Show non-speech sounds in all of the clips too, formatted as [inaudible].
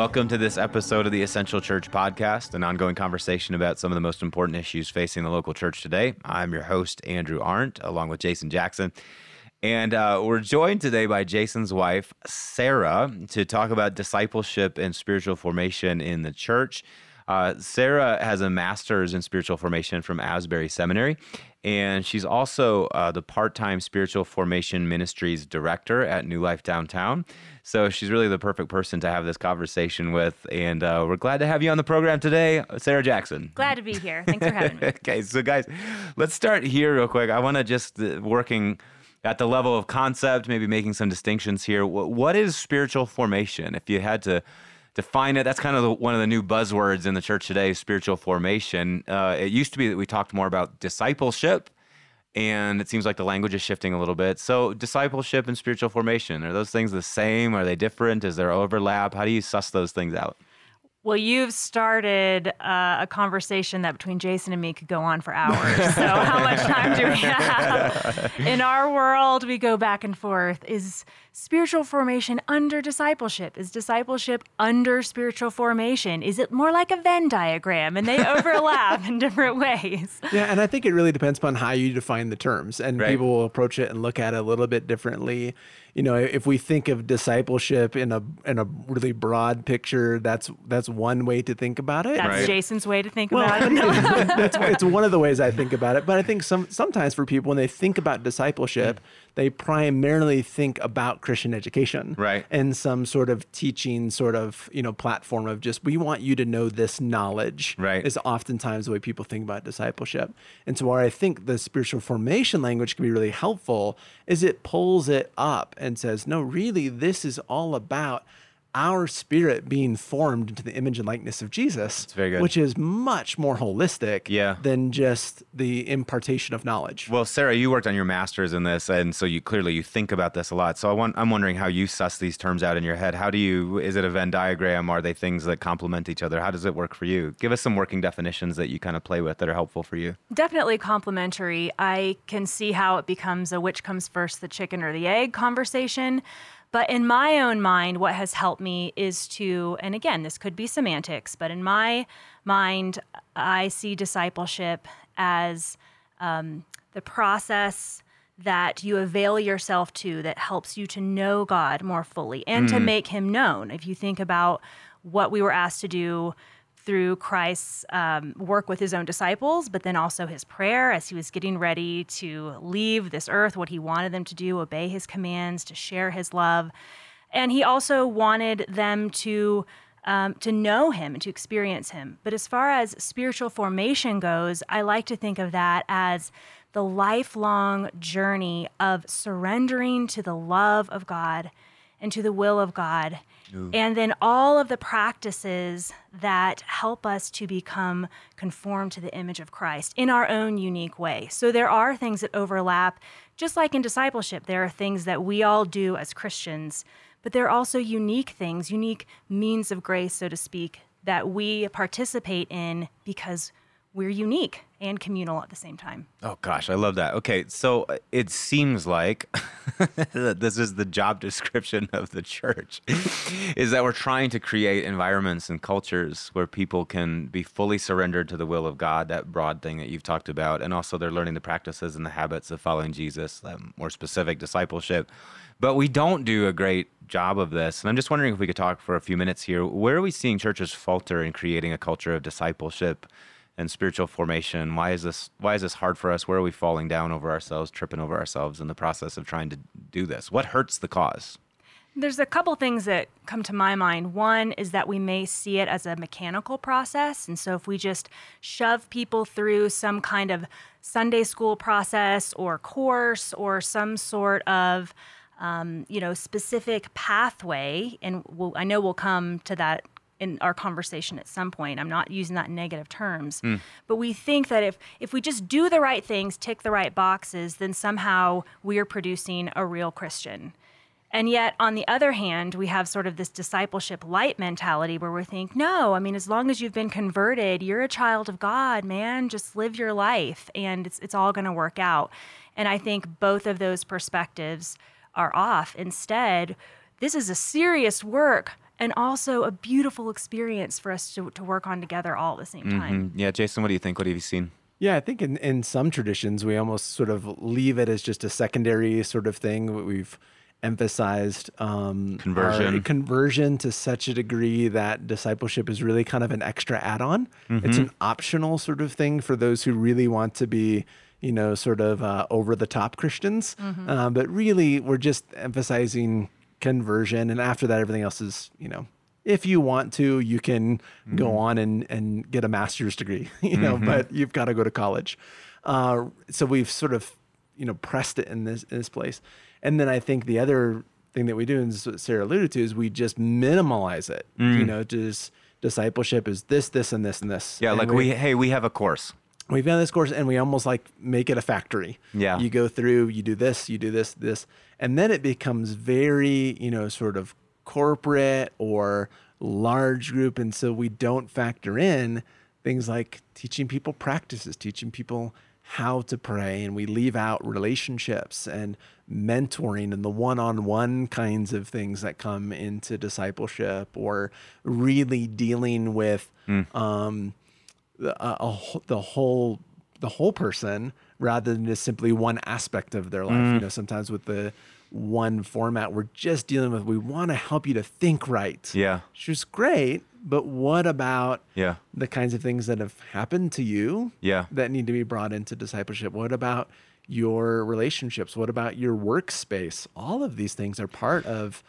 Welcome to this episode of the Essential Church Podcast, an ongoing conversation about some of the most important issues facing the local church today. I'm your host, Andrew Arndt, along with Jason Jackson. And uh, we're joined today by Jason's wife, Sarah, to talk about discipleship and spiritual formation in the church. Uh, Sarah has a master's in spiritual formation from Asbury Seminary, and she's also uh, the part time spiritual formation ministries director at New Life Downtown. So she's really the perfect person to have this conversation with. And uh, we're glad to have you on the program today, Sarah Jackson. Glad to be here. Thanks for having me. [laughs] okay, so guys, let's start here real quick. I want to just uh, working at the level of concept, maybe making some distinctions here. What is spiritual formation? If you had to define it, that's kind of the, one of the new buzzwords in the church today spiritual formation. Uh, it used to be that we talked more about discipleship, and it seems like the language is shifting a little bit. So, discipleship and spiritual formation are those things the same? Are they different? Is there overlap? How do you suss those things out? Well, you've started uh, a conversation that between Jason and me could go on for hours. [laughs] So, how much time do we have? [laughs] In our world, we go back and forth. Is spiritual formation under discipleship? Is discipleship under spiritual formation? Is it more like a Venn diagram and they [laughs] overlap in different ways? Yeah, and I think it really depends upon how you define the terms. And right. people will approach it and look at it a little bit differently you know, if we think of discipleship in a in a really broad picture, that's that's one way to think about it. That's right. Jason's way to think well, about it. [laughs] [laughs] that's, it's one of the ways I think about it. But I think some sometimes for people when they think about discipleship, mm they primarily think about Christian education, right? And some sort of teaching, sort of you know platform of just we want you to know this knowledge, right? Is oftentimes the way people think about discipleship. And so where I think the spiritual formation language can be really helpful is it pulls it up and says, no, really, this is all about our spirit being formed into the image and likeness of Jesus, which is much more holistic yeah. than just the impartation of knowledge. Well, Sarah, you worked on your master's in this, and so you clearly you think about this a lot. So I want, I'm wondering how you suss these terms out in your head. How do you? Is it a Venn diagram? Are they things that complement each other? How does it work for you? Give us some working definitions that you kind of play with that are helpful for you. Definitely complementary. I can see how it becomes a which comes first, the chicken or the egg conversation. But in my own mind, what has helped me is to, and again, this could be semantics, but in my mind, I see discipleship as um, the process that you avail yourself to that helps you to know God more fully and mm. to make him known. If you think about what we were asked to do through Christ's um, work with his own disciples, but then also his prayer as he was getting ready to leave this earth, what he wanted them to do, obey his commands, to share his love. And he also wanted them to. Um, to know him and to experience him. But as far as spiritual formation goes, I like to think of that as the lifelong journey of surrendering to the love of God and to the will of God Ooh. And then all of the practices that help us to become conformed to the image of Christ in our own unique way. So there are things that overlap, just like in discipleship, there are things that we all do as Christians, but there are also unique things, unique means of grace, so to speak, that we participate in because we're unique and communal at the same time. Oh gosh, I love that. Okay, so uh, it seems like [laughs] this is the job description of the church is that we're trying to create environments and cultures where people can be fully surrendered to the will of God, that broad thing that you've talked about, and also they're learning the practices and the habits of following Jesus, more specific discipleship. But we don't do a great job of this. And I'm just wondering if we could talk for a few minutes here. Where are we seeing churches falter in creating a culture of discipleship? And spiritual formation. Why is this why is this hard for us? Where are we falling down over ourselves, tripping over ourselves in the process of trying to do this? What hurts the cause? There's a couple things that come to my mind. One is that we may see it as a mechanical process. And so if we just shove people through some kind of Sunday school process or course or some sort of um, you know specific pathway, and we'll, I know we'll come to that in our conversation at some point. I'm not using that in negative terms. Mm. But we think that if if we just do the right things, tick the right boxes, then somehow we are producing a real Christian. And yet, on the other hand, we have sort of this discipleship light mentality where we think, no, I mean, as long as you've been converted, you're a child of God, man. Just live your life and it's, it's all going to work out. And I think both of those perspectives are off. Instead, this is a serious work and also a beautiful experience for us to, to work on together all at the same time. Mm, yeah, Jason, what do you think? What have you seen? Yeah, I think in, in some traditions, we almost sort of leave it as just a secondary sort of thing. We've emphasized um, Conversion. conversion to such a degree that discipleship is really kind of an extra add-on. It's an optional sort of thing for those who really want to be, you know, sort of uh, over-the-top Christians. Uh, but really, we're just emphasizing conversion, and after that, everything else is, you know. If you want to, you can go mm-hmm. on and, and get a master's degree, [laughs] you know, but mm-hmm. you've got to go to college. Uh, so we've sort of, you know, pressed it in this in this place. And then I think the other thing that we do, and what Sarah alluded to, is we just minimalize it. You mm. know, just discipleship is this, this, and this, and this. Yeah, And like we, hey, we have a course. We've done this course and we almost like make it a factory. Yeah. You go through, you do this, you do this, this, and then it becomes very, you know, sort of corporate or large group. And so we don't factor in things like teaching people practices, teaching people how to pray. And we leave out relationships and mentoring and the one on one kinds of things that come into discipleship or really dealing with, um, the, a, a, wh- the whole the whole person rather than just simply one aspect of their life. Mm. You know, sometimes with the one format, we're just dealing with we want to help you to think right. Yeah. which is great. But what about Yeah. the kinds of things that have happened to you? Yeah. that need to be brought into discipleship. What about your relationships? What about your workspace? All of these things are part of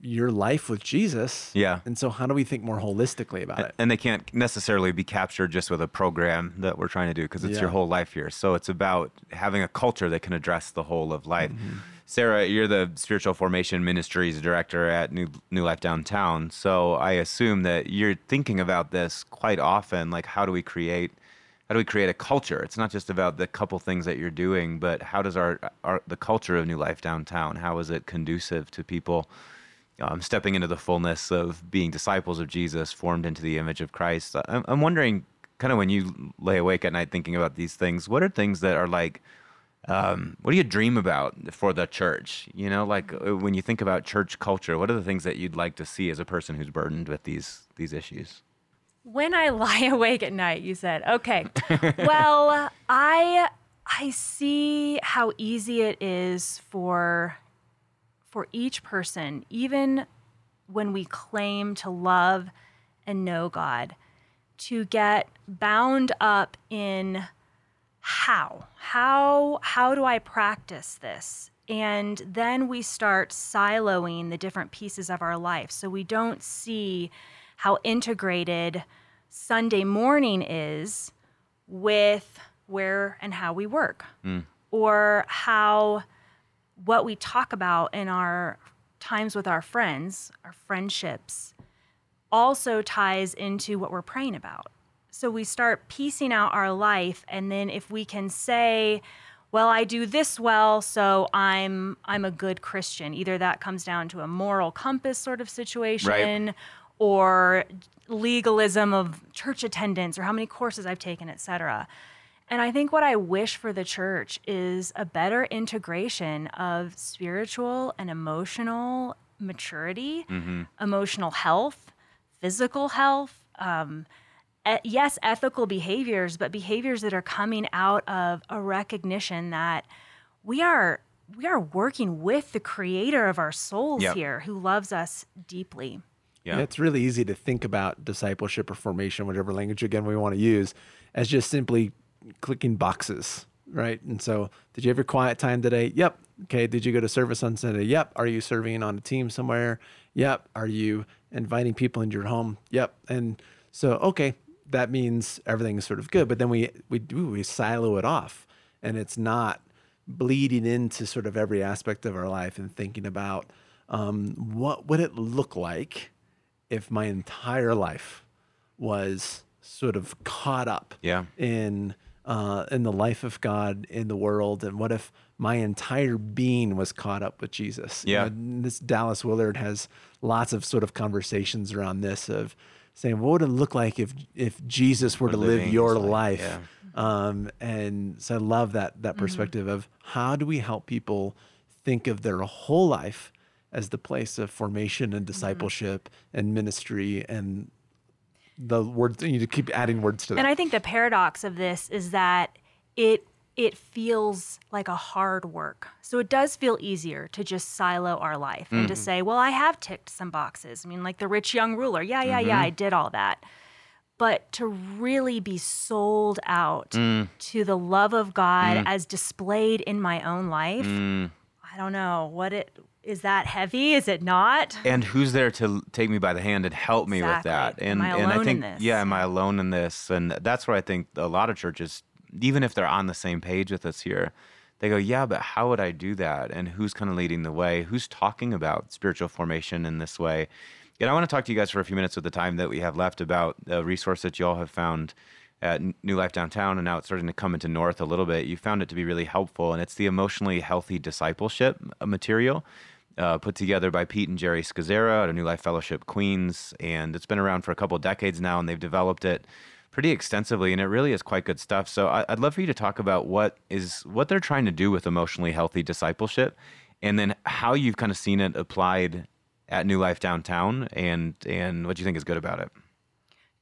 your life with Jesus. Yeah. And so, how do we think more holistically about it? and they can't necessarily be captured just with a program that we're trying to do because it's your whole life here. So it's about having a culture that can address the whole of life. Mm-hmm. Sarah, you're the spiritual formation ministries director at New New Life Downtown. So I assume that you're thinking about this quite often. Like, how do we create? How do we create a culture? It's not just about the couple things that you're doing, but how does our, our the culture of New Life Downtown? How is it conducive to people? Um, stepping into the fullness of being disciples of Jesus, formed into the image of Christ. I'm, I'm wondering, kind of when you lay awake at night thinking about these things, what are things that are like, um, what do you dream about for the church? You know, like uh, when you think about church culture, what are the things that you'd like to see as a person who's burdened with these these issues? When I [laughs] lie awake at night, you said, okay. [laughs] well, I I see how easy it is for for each person, even when we claim to love and know God, to get bound up in how how how do i practice this? And then we start siloing the different pieces of our life. So we don't see how integrated sunday morning is with where and how we work mm. or how what we talk about in our times with our friends our friendships also ties into what we're praying about. So we start piecing out our life and then if we can say, well, I do this well, so I'm I'm a good Christian. Either that comes down to a moral compass sort of situation or legalism of church attendance or how many courses I've taken, et cetera. And I think what I wish for the church is a better integration of spiritual and emotional maturity, emotional health, physical health, um, e- yes, ethical behaviors, but behaviors that are coming out of a recognition that we are we are working with the creator of our souls Yep. here who loves us deeply. Yeah. It's really easy to think about discipleship or formation, whatever language again we want to use, as just simply clicking boxes, right? And so, did you have your quiet time today? Yep. Okay. Did you go to service on Sunday? Yep. Are you serving on a team somewhere? Yep. Are you inviting people into your home? Yep. And so, okay, that means everything is sort of good. But then we we do we silo it off, and it's not bleeding into sort of every aspect of our life and thinking about um, what would it look like if my entire life was sort of caught up Yeah. in uh, in the life of God in the world, and what if my entire being was caught up with Jesus? You Yeah. know, this Dallas Willard has lots of sort of conversations around this of saying, what would it look like if if Jesus were Were to live your life, life? yeah. Um, and so I love that that perspective of how do we help people think of their whole life as the place of formation and discipleship and ministry and the words you need to keep adding words to that. And I think the paradox of this is that it it feels like a hard work. So it does feel easier to just silo our life and to mm. say, well, I have ticked some boxes. I mean, like the rich young ruler. Yeah, yeah, yeah, I mm-hmm. did all that. But to really be sold out mm. to the love of God mm. as displayed in my own life, I don't know what it is that heavy? Is it not? and who's there to take me by the hand and help me with that Exactly. Am and I and i alone in think this? yeah am i alone in this and that's where i think a lot of churches even if they're on the same page with us here they go yeah but how would i do that and who's kind of leading the way who's talking about spiritual formation in this way and i want to talk to you guys for a few minutes with the time that we have left about a resource that you all have found at New Life Downtown, and now it's starting to come into North a little bit. You found it to be really helpful, and it's the emotionally healthy discipleship uh, material uh, put together by Pete and Geri Scazzero at a New Life Fellowship Queens, and it's been around for a couple of decades now, and they've developed it pretty extensively, and it really is quite good stuff. So I, I'd love for you to talk about what is what they're trying to do with emotionally healthy discipleship, and then how you've kind of seen it applied at New Life Downtown, and and what you think is good about it.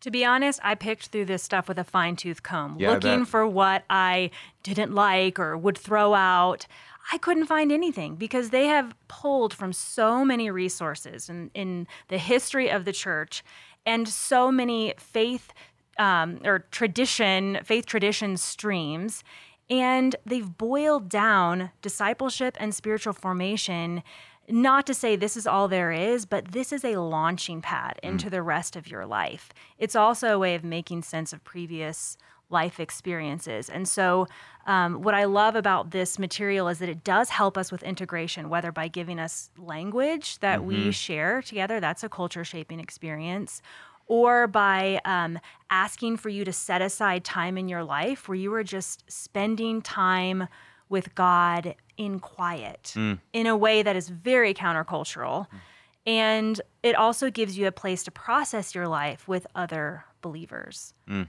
To be honest, I picked through this stuff with a fine tooth comb, Yeah, looking for what I didn't like or would throw out. I couldn't find anything because they have pulled from so many resources in, in the history of the church and so many faith um, or tradition, faith tradition streams. And they've boiled down discipleship and spiritual formation not to say this is all there is, but this is a launching pad into the rest of your life. It's also a way of making sense of previous life experiences. And so, um, what I love about this material is that it does help us with integration, whether by giving us language that we share together, that's a culture shaping experience, or by um, asking for you to set aside time in your life where you are just spending time with God in quiet mm. in a way that is very countercultural. Mm. And it also gives you a place to process your life with other believers. Mm.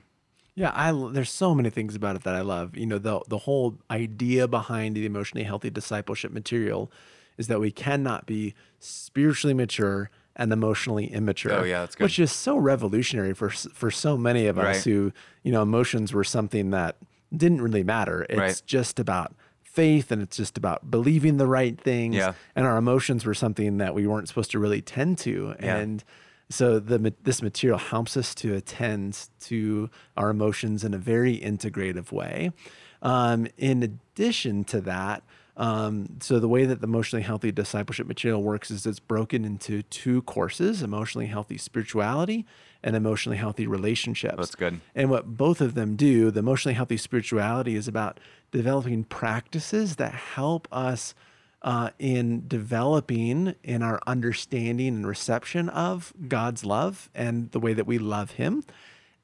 Yeah, I l- there's so many things about it that I love. You know, the the whole idea behind the emotionally healthy discipleship material is that we cannot be spiritually mature and emotionally immature. Oh, yeah, that's good. Which is so revolutionary for for so many of us who, you know, emotions were something that didn't really matter. It's Right. just about faith and it's just about believing the right things Yeah. and our emotions were something that we weren't supposed to really tend to Yeah. and so the this material helps us to attend to our emotions in a very integrative way. Um, in addition to that, um, so the way that the emotionally healthy discipleship material works is it's broken into two courses: emotionally healthy spirituality and emotionally healthy relationships. That's good. And what both of them do, the emotionally healthy spirituality is about developing practices that help us uh, in developing in our understanding and reception of God's love and the way that we love Him.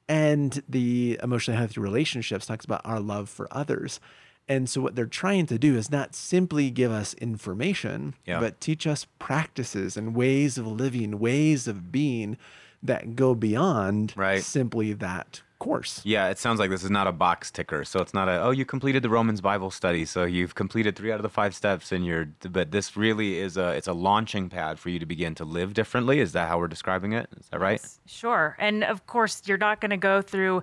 And the emotionally healthy relationships talks about our love for others. And so, what they're trying to do is not simply give us information, Yeah. but teach us practices and ways of living, ways of being that go beyond Right. simply that course. Yeah, it sounds like this is not a box ticker. So it's not a oh you completed the Romans Bible study, so you've completed three out of the five steps in your. But this really is a it's a launching pad for you to begin to live differently. Is that how we're describing it? Is that right? Sure. And of course, you're not going to go through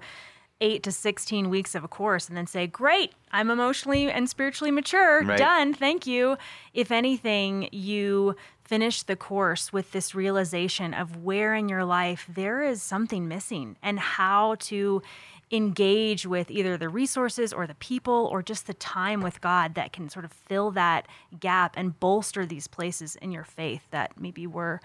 eight to 16 weeks of a course and then say, Great, I'm emotionally and spiritually mature. Right. Done. Thank you. If anything, you finish the course with this realization of where in your life there is something missing and how to engage with either the resources or the people or just the time with God that can sort of fill that gap and bolster these places in your faith that maybe were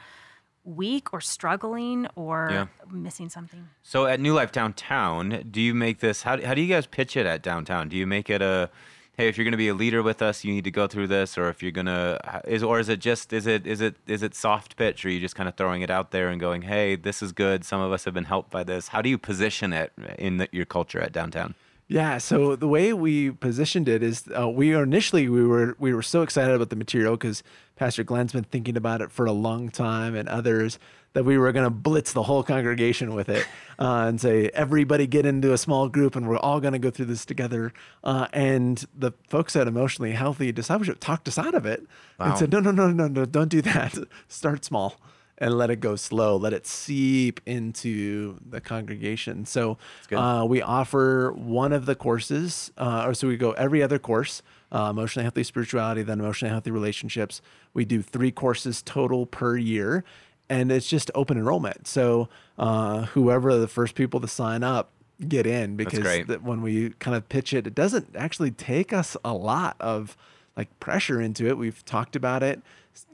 weak or struggling or Yeah. missing something. So at New Life Downtown, do you make this? How, how do you guys pitch it at downtown? Do you make it a, hey, if you're going to be a leader with us, you need to go through this, or if you're gonna, is or is it just is it is it is it soft pitch, or are you just kind of throwing it out there and going, hey, this is good. Some of us have been helped by this. How do you position it in the, your culture at downtown? Yeah. So the way we positioned it is, uh, we initially we were we were so excited about the material because Pastor Glenn's been thinking about it for a long time, and others that we were going to blitz the whole congregation with it [laughs] uh, and say everybody get into a small group and we're all going to go through this together. Uh, and the folks at Emotionally Healthy Discipleship talked us out of it Wow. and said, no, no, no, no, no, don't do that. [laughs] Start small and let it go slow. Let it seep into the congregation. So uh, we offer one of the courses, uh, or so we go every other course. Uh, emotionally healthy spirituality, then emotionally healthy relationships. We do three courses total per year, and it's just open enrollment. So uh, whoever the first people to sign up get in because that when we kind of pitch it, it doesn't actually take us a lot of like pressure into it. We've talked about it,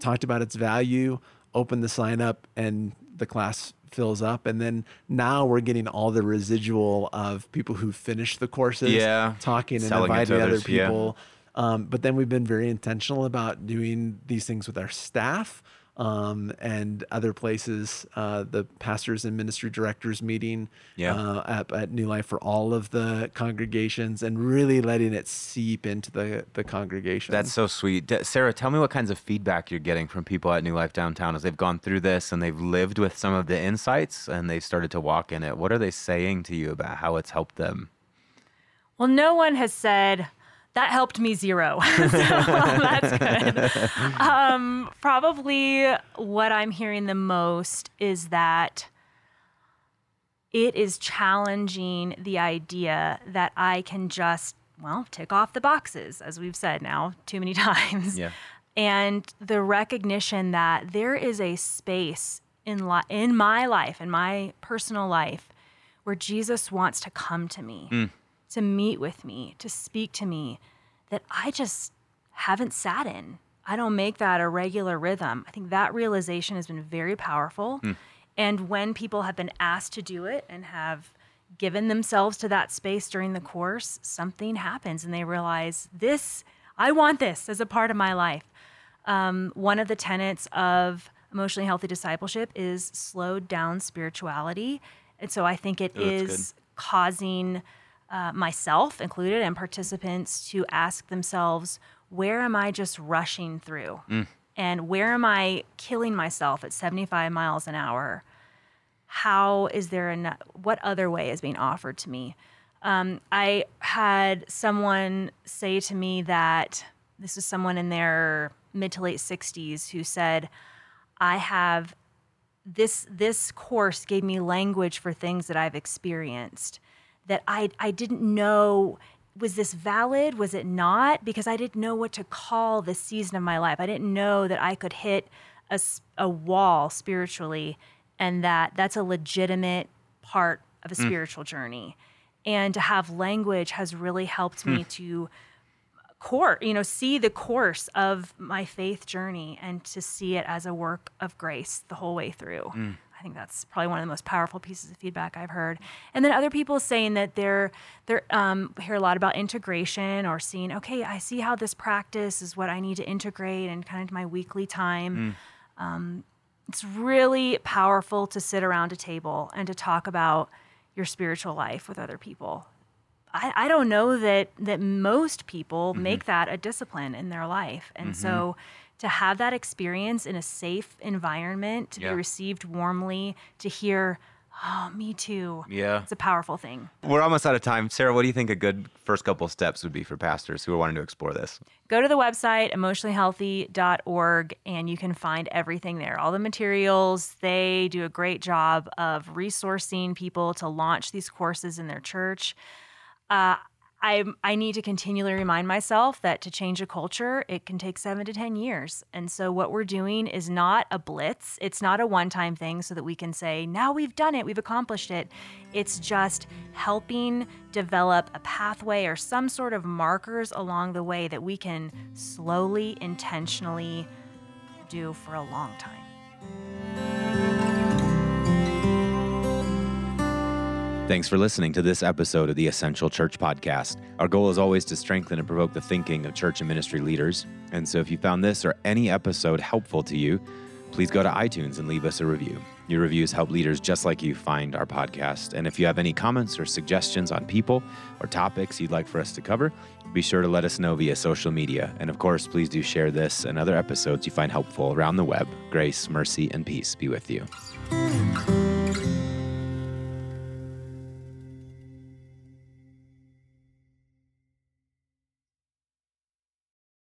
talked about its value, opened the sign up, and the class fills up. And then now we're getting all the residual of people who finished the courses, Yeah. talking and Selling inviting other others, yeah. people. Um, but then we've been very intentional about doing these things with our staff um, and other places. Uh, the pastors and ministry directors meeting Yeah. uh, at, at New Life for all of the congregations and really letting it seep into the, the congregation. That's so sweet. D- Sarah, tell me what kinds of feedback you're getting from people at New Life Downtown as they've gone through this and they've lived with some of the insights and they've started to walk in it. What are they saying to you about how it's helped them? Well, no one has said that helped me zero. [laughs] so that's good. Um, probably what I'm hearing the most is that it is challenging the idea that I can just, well, tick off the boxes, as we've said now too many [laughs] times. Yeah. And the recognition that there is a space in li- in my life, in my personal life, where Jesus wants to come to me, to meet with me, to speak to me, that I just haven't sat in. I don't make that a regular rhythm. I think that realization has been very powerful. And when people have been asked to do it and have given themselves to that space during the course, something happens and they realize this, I want this as a part of my life. Um, one of the tenets of emotionally healthy discipleship is slowed down spirituality. And so I think it Oh, is causing uh, myself included and participants to ask themselves, where am I just rushing through? And where am I killing myself at 75 miles an hour? How is there an, what other way is being offered to me? Um, I had someone say to me that this is someone in their mid to late 60s who said, I have this this course gave me language for things that I've experienced that I I didn't know was this valid? Was it not? Because I didn't know what to call this season of my life. I didn't know that I could hit a wall spiritually and that that's a legitimate part of a mm. spiritual journey. And to have language has really helped me mm. to course, you know, see the course of my faith journey and to see it as a work of grace the whole way through. Mm. I think that's probably one of the most powerful pieces of feedback I've heard. And then other people saying that they're they're um, hear a lot about integration or seeing, okay, I see how this practice is what I need to integrate and kind of my weekly time. Um, it's really powerful to sit around a table and to talk about your spiritual life with other people. I, I don't know that that most people make that a discipline in their life. And so to have that experience in a safe environment, to Yeah. be received warmly, to hear, oh, me too. Yeah. It's a powerful thing. We're almost out of time. Sarah, what do you think a good first couple steps would be for pastors who are wanting to explore this? Go to the website, emotionallyhealthy.org, and you can find everything there. All the materials. They do a great job of resourcing people to launch these courses in their church. Uh, I, I need to continually remind myself that to change a culture, it can take seven to 10 years. And so, what we're doing is not a blitz. It's not a one time thing so that we can say, now we've done it, we've accomplished it. It's just helping develop a pathway or some sort of markers along the way that we can slowly, intentionally do for a long time. Thanks for listening to this episode of the Essential Church Podcast. Our goal is always to strengthen and provoke the thinking of church and ministry leaders. And so if you found this or any episode helpful to you, please go to iTunes and leave us a review. Your reviews help leaders just like you find our podcast. And if you have any comments or suggestions on people or topics you'd like for us to cover, be sure to let us know via social media. And of course, please do share this and other episodes you find helpful around the web. Grace, mercy, and peace be with you.